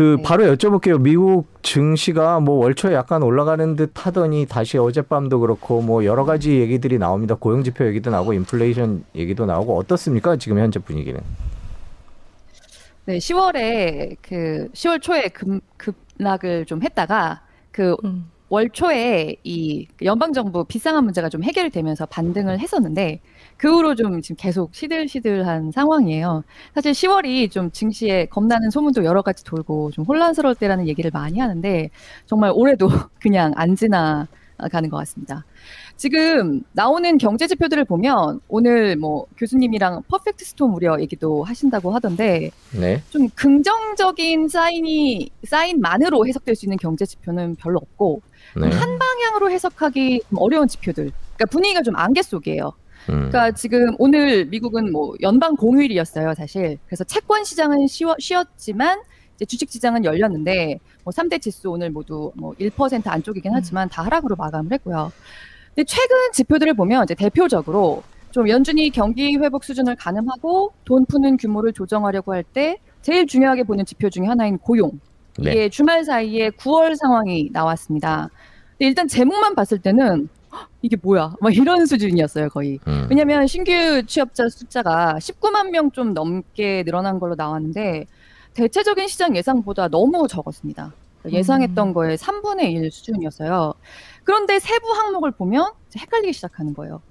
그 네. 바로 여쭤볼게요. 미국 증시가 뭐 월초에 약간 올라가는 듯 하더니 다시 어젯밤도 그렇고 뭐 여러 가지 얘기들이 나옵니다. 고용 지표 얘기도 나오고 인플레이션 얘기도 나오고 어떻습니까? 지금 현재 분위기는? 네, 10월에 그 10월 초에 급, 급락을 좀 했다가 그 음. 월 초에 이 연방정부 비상한 문제가 좀 해결되면서 반등을 했었는데 그 후로 좀 지금 계속 시들시들한 상황이에요. 사실 10월이 좀 증시에 겁나는 소문도 여러 가지 돌고 좀 혼란스러울 때라는 얘기를 많이 하는데 정말 올해도 그냥 안 지나 가는 것 같습니다. 지금 나오는 경제 지표들을 보면 오늘 뭐 교수님이랑 퍼펙트 스톰 우려 얘기도 하신다고 하던데 네. 좀 긍정적인 사인이 사인만으로 해석될 수 있는 경제 지표는 별로 없고 네. 한 방향으로 해석하기 어려운 지표들. 그러니까 분위기가 좀 안개 속이에요. 음. 그러니까 지금 오늘 미국은 뭐 연방 공휴일이었어요, 사실. 그래서 채권 시장은 쉬었지만 이제 주식 시장은 열렸는데 뭐 3대 지수 오늘 모두 뭐 1% 안쪽이긴 음. 하지만 다 하락으로 마감을 했고요. 근데 최근 지표들을 보면 이제 대표적으로 좀 연준이 경기 회복 수준을 가늠하고 돈 푸는 규모를 조정하려고 할 때 제일 중요하게 보는 지표 중에 하나인 고용. 이게 네. 주말 사이에 9월 상황이 나왔습니다. 근데 일단 제목만 봤을 때는 이게 뭐야? 막 이런 수준이었어요, 거의. 음. 왜냐면 신규 취업자 숫자가 19만 명 좀 넘게 늘어난 걸로 나왔는데 대체적인 시장 예상보다 너무 적었습니다. 예상했던 음. 거에 3분의 1 수준이었어요. 그런데 세부 항목을 보면 헷갈리기 시작하는 거예요.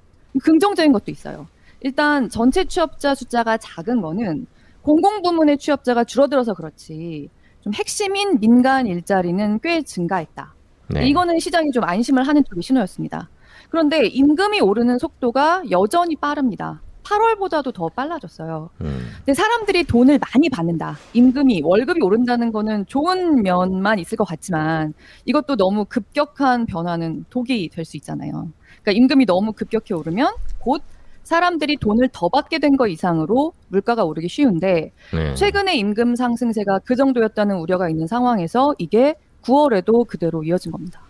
긍정적인 것도 있어요. 일단 전체 취업자 숫자가 작은 거는 공공부문의 취업자가 줄어들어서 그렇지 좀 핵심인 민간 일자리는 꽤 증가했다. 네. 이거는 시장이 좀 안심을 하는 쪽의 신호였습니다. 그런데 임금이 오르는 속도가 여전히 빠릅니다. 8월보다도 더 빨라졌어요. 음. 근데 사람들이 돈을 많이 받는다. 임금이 월급이 오른다는 거는 좋은 면만 있을 것 같지만 이것도 너무 급격한 변화는 독이 될 수 있잖아요. 그러니까 임금이 너무 급격히 오르면 곧 사람들이 돈을 더 받게 된 거 이상으로 물가가 오르기 쉬운데 네. 최근에 임금 상승세가 그 정도였다는 우려가 있는 상황에서 이게 9월에도 그대로 이어진 겁니다.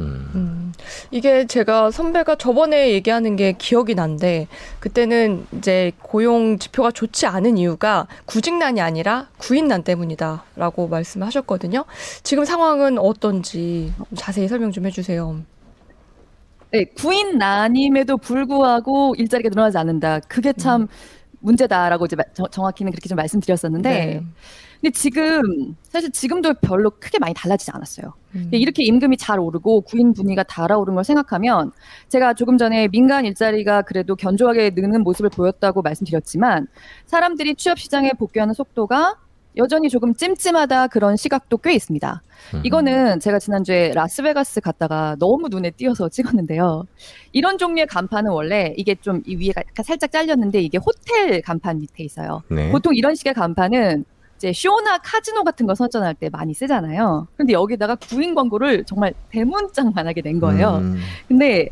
음. 음. 이게 제가 선배가 저번에 얘기하는 게 기억이 난데 그때는 이제 고용 지표가 좋지 않은 이유가 구직난이 아니라 구인난 때문이다라고 말씀하셨거든요. 지금 상황은 어떤지 자세히 설명 좀 해주세요. 네, 구인난임에도 불구하고 일자리가 늘어나지 않는다. 그게 참 음. 문제다라고 이제 정확히는 그렇게 좀 말씀드렸었는데. 네. 근데 지금 사실 지금도 별로 크게 많이 달라지지 않았어요. 음. 이렇게 임금이 잘 오르고 구인 분위기가 달아오른 걸 생각하면 제가 조금 전에 민간 일자리가 그래도 견조하게 느는 모습을 보였다고 말씀드렸지만 사람들이 취업 시장에 복귀하는 속도가 여전히 조금 찜찜하다 그런 시각도 꽤 있습니다. 음. 이거는 제가 지난주에 라스베가스 갔다가 너무 눈에 띄어서 찍었는데요. 이런 종류의 간판은 원래 이게 좀 이 위에가 살짝 잘렸는데 이게 호텔 간판 밑에 있어요. 네. 보통 이런 식의 간판은 이제 쇼나 카지노 같은 거 선전할 때 많이 쓰잖아요. 근데 여기다가 구인 광고를 정말 대문짝만하게 낸 거예요. 음. 근데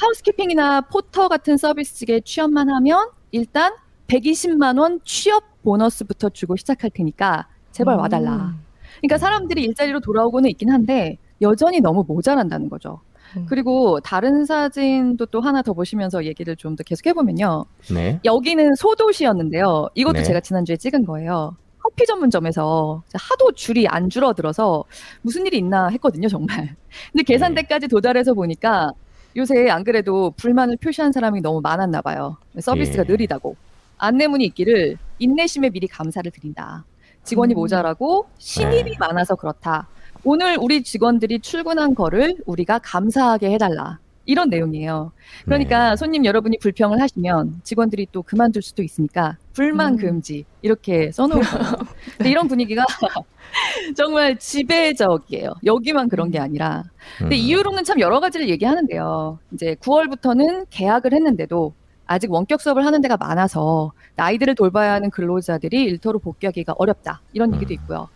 하우스키핑이나 포터 같은 서비스직에 취업만 하면 일단 120만 원 취업 보너스부터 주고 시작할 테니까 제발 음. 와달라. 그러니까 사람들이 일자리로 돌아오고는 있긴 한데 여전히 너무 모자란다는 거죠. 음. 그리고 다른 사진도 또 하나 더 보시면서 얘기를 좀 더 계속 해보면요. 네. 여기는 소도시였는데요. 이것도 네. 제가 지난주에 찍은 거예요. 커피 전문점에서 하도 줄이 안 줄어들어서 무슨 일이 있나 했거든요, 정말. 근데 계산대까지 도달해서 보니까 요새 안 그래도 불만을 표시한 사람이 너무 많았나 봐요. 서비스가 예. 느리다고. 안내문이 있기를 인내심에 미리 감사를 드린다. 직원이 음. 모자라고 신입이 네. 많아서 그렇다. 오늘 우리 직원들이 출근한 거를 우리가 감사하게 해달라. 이런 내용이에요. 그러니까 네. 손님 여러분이 불평을 하시면 직원들이 또 그만둘 수도 있으니까 불만 음. 금지 이렇게 써놓은 거예요. 네. 이런 분위기가 정말 지배적이에요. 여기만 그런 게 아니라. 근데 음. 이유로는 참 여러 가지를 얘기하는데요. 이제 9월부터는 계약을 했는데도 아직 원격 수업을 하는 데가 많아서 나이들을 돌봐야 하는 근로자들이 일터로 복귀하기가 어렵다. 이런 얘기도 음. 있고요.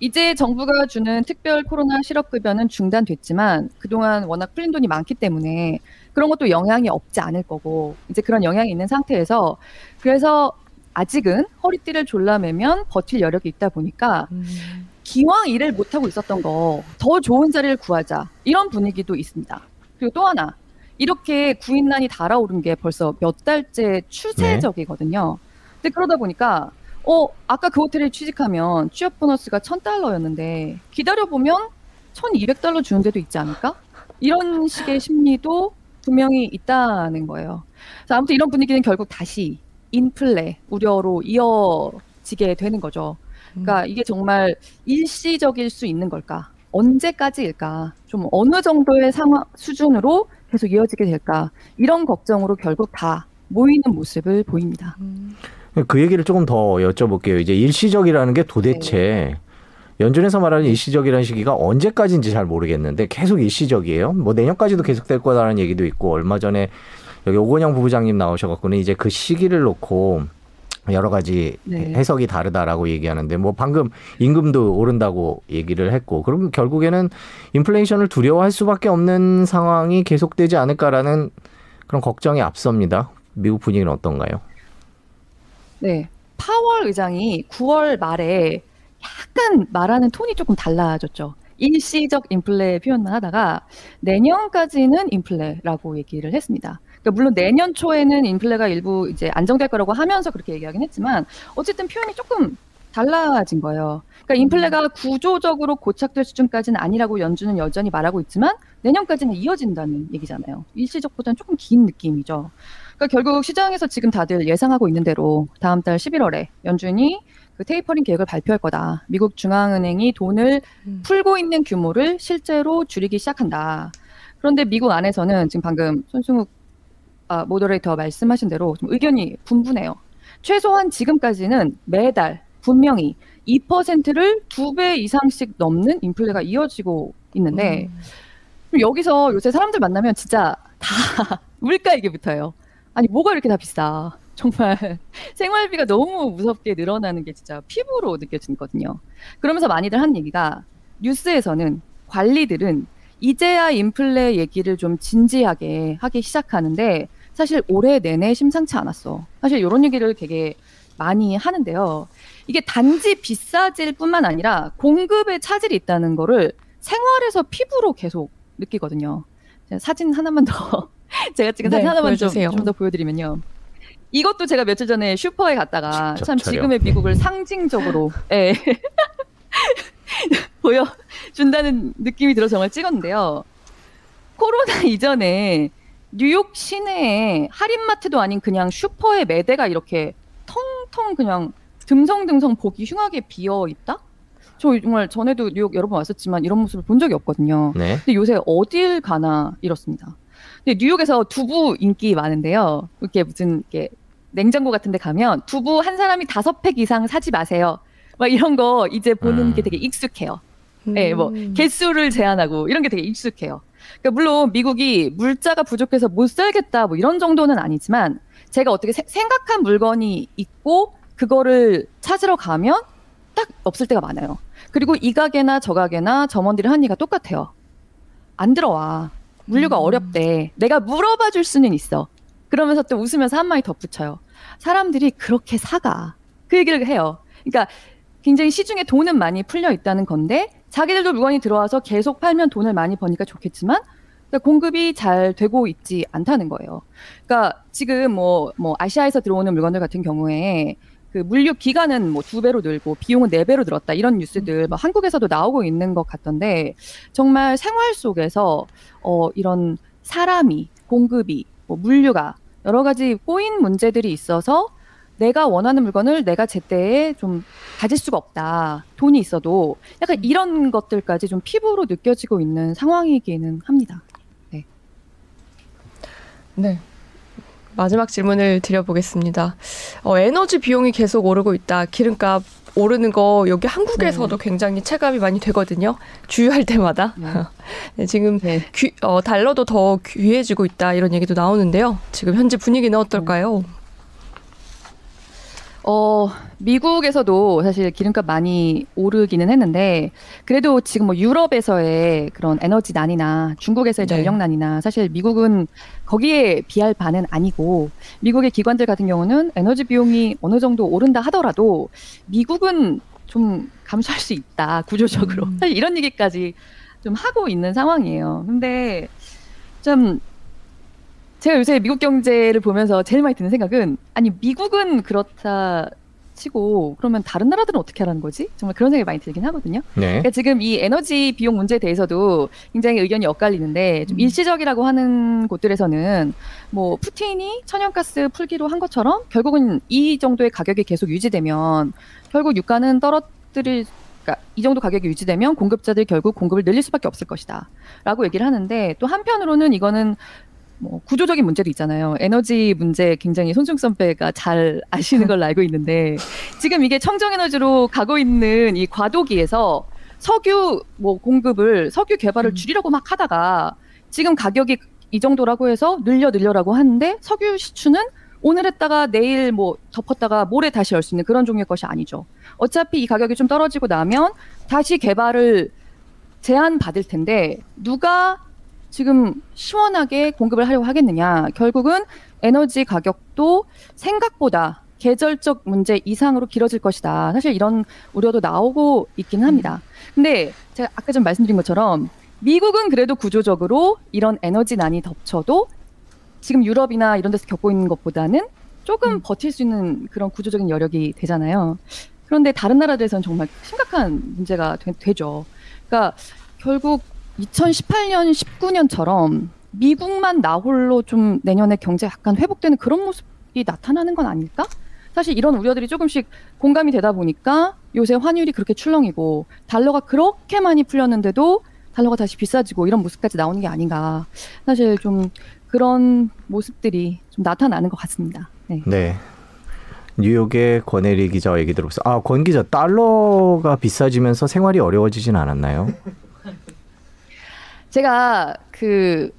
이제 정부가 주는 특별 코로나 실업급여는 중단됐지만 그동안 워낙 풀린 돈이 많기 때문에 그런 것도 영향이 없지 않을 거고 이제 그런 영향이 있는 상태에서 그래서 아직은 허리띠를 졸라매면 버틸 여력이 있다 보니까 음. 기왕 일을 못하고 있었던 거 더 좋은 자리를 구하자 이런 분위기도 있습니다. 그리고 또 하나 이렇게 구인난이 달아오른 게 벌써 몇 달째 추세적이거든요. 네. 근데 그러다 보니까 어, 아까 그 호텔에 취직하면 취업 보너스가 1000달러였는데 기다려 보면 1200달러 주는 데도 있지 않을까? 이런 식의 심리도 분명히 있다는 거예요. 자, 아무튼 이런 분위기는 결국 다시 인플레 우려로 이어지게 되는 거죠. 그러니까 이게 정말 일시적일 수 있는 걸까? 언제까지일까? 좀 어느 정도의 상황 수준으로 계속 이어지게 될까? 이런 걱정으로 결국 다 모이는 모습을 보입니다. 음. 그 얘기를 조금 더 여쭤볼게요. 이제 일시적이라는 게 도대체 연준에서 말하는 일시적이라는 시기가 언제까지인지 잘 모르겠는데 계속 일시적이에요. 뭐 내년까지도 계속될 거다라는 얘기도 있고 얼마 전에 여기 오건영 부부장님 나오셔갖고는 이제 그 시기를 놓고 여러 가지 네. 해석이 다르다라고 얘기하는데 뭐 방금 임금도 오른다고 얘기를 했고 그럼 결국에는 인플레이션을 두려워할 수밖에 없는 상황이 계속되지 않을까라는 그런 걱정이 앞섭니다. 미국 분위기는 어떤가요? 네. 파월 의장이 9월 말에 약간 말하는 톤이 조금 달라졌죠. 일시적 인플레 표현만 하다가 내년까지는 인플레라고 얘기를 했습니다. 그러니까 물론 내년 초에는 인플레가 일부 이제 안정될 거라고 하면서 그렇게 얘기하긴 했지만 어쨌든 표현이 조금 달라진 거예요. 그러니까 인플레가 구조적으로 고착될 수준까지는 아니라고 연준은 여전히 말하고 있지만 내년까지는 이어진다는 얘기잖아요. 일시적보다는 조금 긴 느낌이죠. 그러니까 결국 시장에서 지금 다들 예상하고 있는 대로 다음 달 11월에 연준이 그 테이퍼링 계획을 발표할 거다. 미국 중앙은행이 돈을 음. 풀고 있는 규모를 실제로 줄이기 시작한다. 그런데 미국 안에서는 지금 방금 손승욱 아, 모더레이터 말씀하신 대로 좀 의견이 분분해요. 최소한 지금까지는 매달 분명히 2%를 두 배 이상씩 넘는 인플레가 이어지고 있는데 음. 여기서 요새 사람들 만나면 진짜 다 물가 얘기부터예요. 아니 뭐가 이렇게 다 비싸? 정말 생활비가 너무 무섭게 늘어나는 게 진짜 피부로 느껴지거든요. 그러면서 많이들 한 얘기가 뉴스에서는 관리들은 이제야 인플레 얘기를 좀 진지하게 하기 시작하는데 사실 올해 내내 심상치 않았어. 사실 이런 얘기를 되게 많이 하는데요. 이게 단지 비싸질 뿐만 아니라 공급에 차질이 있다는 거를 생활에서 피부로 계속 느끼거든요. 제가 사진 하나만 더 제가 찍은 네, 사진 하나만 보여주세요. 좀더 보여드리면요. 이것도 제가 며칠 전에 슈퍼에 갔다가 참 촬영. 지금의 미국을 상징적으로 예. 보여준다는 느낌이 들어 정말 찍었는데요. 코로나 이전에 뉴욕 시내에 할인마트도 아닌 그냥 슈퍼의 매대가 이렇게 텅텅 그냥 듬성듬성 보기 흉하게 비어 있다? 저 정말 전에도 뉴욕 여러 번 왔었지만 이런 모습을 본 적이 없거든요. 네. 근데 요새 어딜 가나 이렇습니다. 근데 뉴욕에서 두부 인기 많은데요. 이렇게 무슨 이렇게 냉장고 같은 데 가면 두부 한 사람이 다섯 팩 이상 사지 마세요. 막 이런 거 이제 보는 음. 게 되게 익숙해요. 예, 뭐 음. 개수를 제한하고 이런 게 되게 익숙해요. 그러니까 물론 미국이 물자가 부족해서 못 살겠다 뭐 이런 정도는 아니지만 제가 어떻게 세- 생각한 물건이 있고 그거를 찾으러 가면 딱 없을 때가 많아요. 그리고 이 가게나 저 가게나 점원들의 한의가 똑같아요. 안 들어와. 물류가 음. 어렵대. 내가 물어봐 줄 수는 있어. 그러면서 또 웃으면서 한마디 덧붙여요. 사람들이 그렇게 사가. 그 얘기를 해요. 그러니까 굉장히 시중에 돈은 많이 풀려 있다는 건데 자기들도 물건이 들어와서 계속 팔면 돈을 많이 버니까 좋겠지만 그러니까 공급이 잘 되고 있지 않다는 거예요. 그러니까 지금 뭐, 뭐 아시아에서 들어오는 물건들 같은 경우에 그 물류 기간은 뭐 두 배로 늘고 비용은 네 배로 늘었다 이런 뉴스들 뭐 한국에서도 나오고 있는 것 같던데 정말 생활 속에서 어 이런 사람이 공급이 뭐 물류가 여러 가지 꼬인 문제들이 있어서 내가 원하는 물건을 내가 제때에 좀 가질 수가 없다. 돈이 있어도 약간 이런 것들까지 좀 피부로 느껴지고 있는 상황이기는 합니다. 네. 마지막 질문을 드려보겠습니다. 어, 에너지 비용이 계속 오르고 있다. 기름값 오르는 거 여기 한국에서도 굉장히 체감이 많이 되거든요. 주유할 때마다. 네. 네, 지금 네. 귀- 어, 달러도 더 귀해지고 있다 이런 얘기도 나오는데요. 지금 현재 분위기는 어떨까요? 어, 미국에서도 사실 기름값 많이 오르기는 했는데, 그래도 지금 뭐 유럽에서의 그런 에너지 난이나 중국에서의 네. 전력 난이나 사실 미국은 거기에 비할 바는 아니고, 미국의 기관들 같은 경우는 에너지 비용이 어느 정도 오른다 하더라도, 미국은 좀 감수할 수 있다, 구조적으로. 음. 사실 이런 얘기까지 좀 하고 있는 상황이에요. 근데 좀 제가 요새 미국 경제를 보면서 제일 많이 드는 생각은 아니 미국은 그렇다 치고 그러면 다른 나라들은 어떻게 하라는 거지? 정말 그런 생각이 많이 들긴 하거든요. 네. 그러니까 지금 이 에너지 비용 문제에 대해서도 굉장히 의견이 엇갈리는데 좀 음. 일시적이라고 하는 곳들에서는 뭐 푸틴이 천연가스 풀기로 한 것처럼 결국은 이 정도의 가격이 계속 유지되면 결국 유가는 떨어뜨릴 그러니까 이 정도 가격이 유지되면 공급자들이 결국 공급을 늘릴 수밖에 없을 것이다 라고 얘기를 하는데 또 한편으로는 이거는 뭐 구조적인 문제도 있잖아요. 에너지 문제 굉장히 손중 선배가 잘 아시는 걸로 알고 있는데 지금 이게 청정 에너지로 가고 있는 이 과도기에서 석유 뭐 공급을 석유 개발을 음. 줄이려고 막 하다가 지금 가격이 이 정도라고 해서 늘려 늘려라고 하는데 석유 시추는 오늘 했다가 내일 뭐 덮었다가 모레 다시 열 수 있는 그런 종류의 것이 아니죠. 어차피 이 가격이 좀 떨어지고 나면 다시 개발을 제한 받을 텐데 누가 지금 시원하게 공급을 하려고 하겠느냐. 결국은 에너지 가격도 생각보다 계절적 문제 이상으로 길어질 것이다. 사실 이런 우려도 나오고 있기는 합니다. 근데 제가 아까 좀 말씀드린 것처럼 미국은 그래도 구조적으로 이런 에너지난이 덮쳐도 지금 유럽이나 이런 데서 겪고 있는 것보다는 조금 음. 버틸 수 있는 그런 구조적인 여력이 되잖아요. 그런데 다른 나라들에서는 정말 심각한 문제가 되, 죠 그러니까 결국 2018년, 19년처럼 미국만 나홀로 좀 내년에 경제 약간 회복되는 그런 모습이 나타나는 건 아닐까? 사실 이런 우려들이 조금씩 공감이 되다 보니까 요새 환율이 그렇게 출렁이고 달러가 그렇게 많이 풀렸는데도 달러가 다시 비싸지고 이런 모습까지 나오는 게 아닌가. 사실 좀 그런 모습들이 좀 나타나는 것 같습니다. 네. 네. 뉴욕의 권혜리 기자와 얘기 들어보세요. 아, 권 기자, 달러가 비싸지면서 생활이 어려워지진 않았나요? 제가 그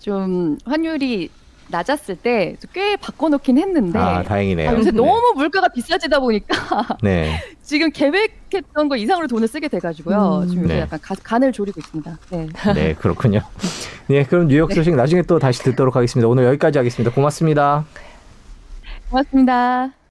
좀 환율이 낮았을 때 꽤 바꿔놓긴 했는데 아, 다행이네요. 아, 요새 네. 너무 물가가 비싸지다 보니까 네. 지금 계획했던 거 이상으로 돈을 쓰게 돼가지고요. 음. 지금 요새 네. 약간 가- 간을 조리고 있습니다. 네. 네, 그렇군요. 네, 그럼 뉴욕 소식 나중에 또 다시 듣도록 하겠습니다. 오늘 여기까지 하겠습니다. 고맙습니다. 고맙습니다.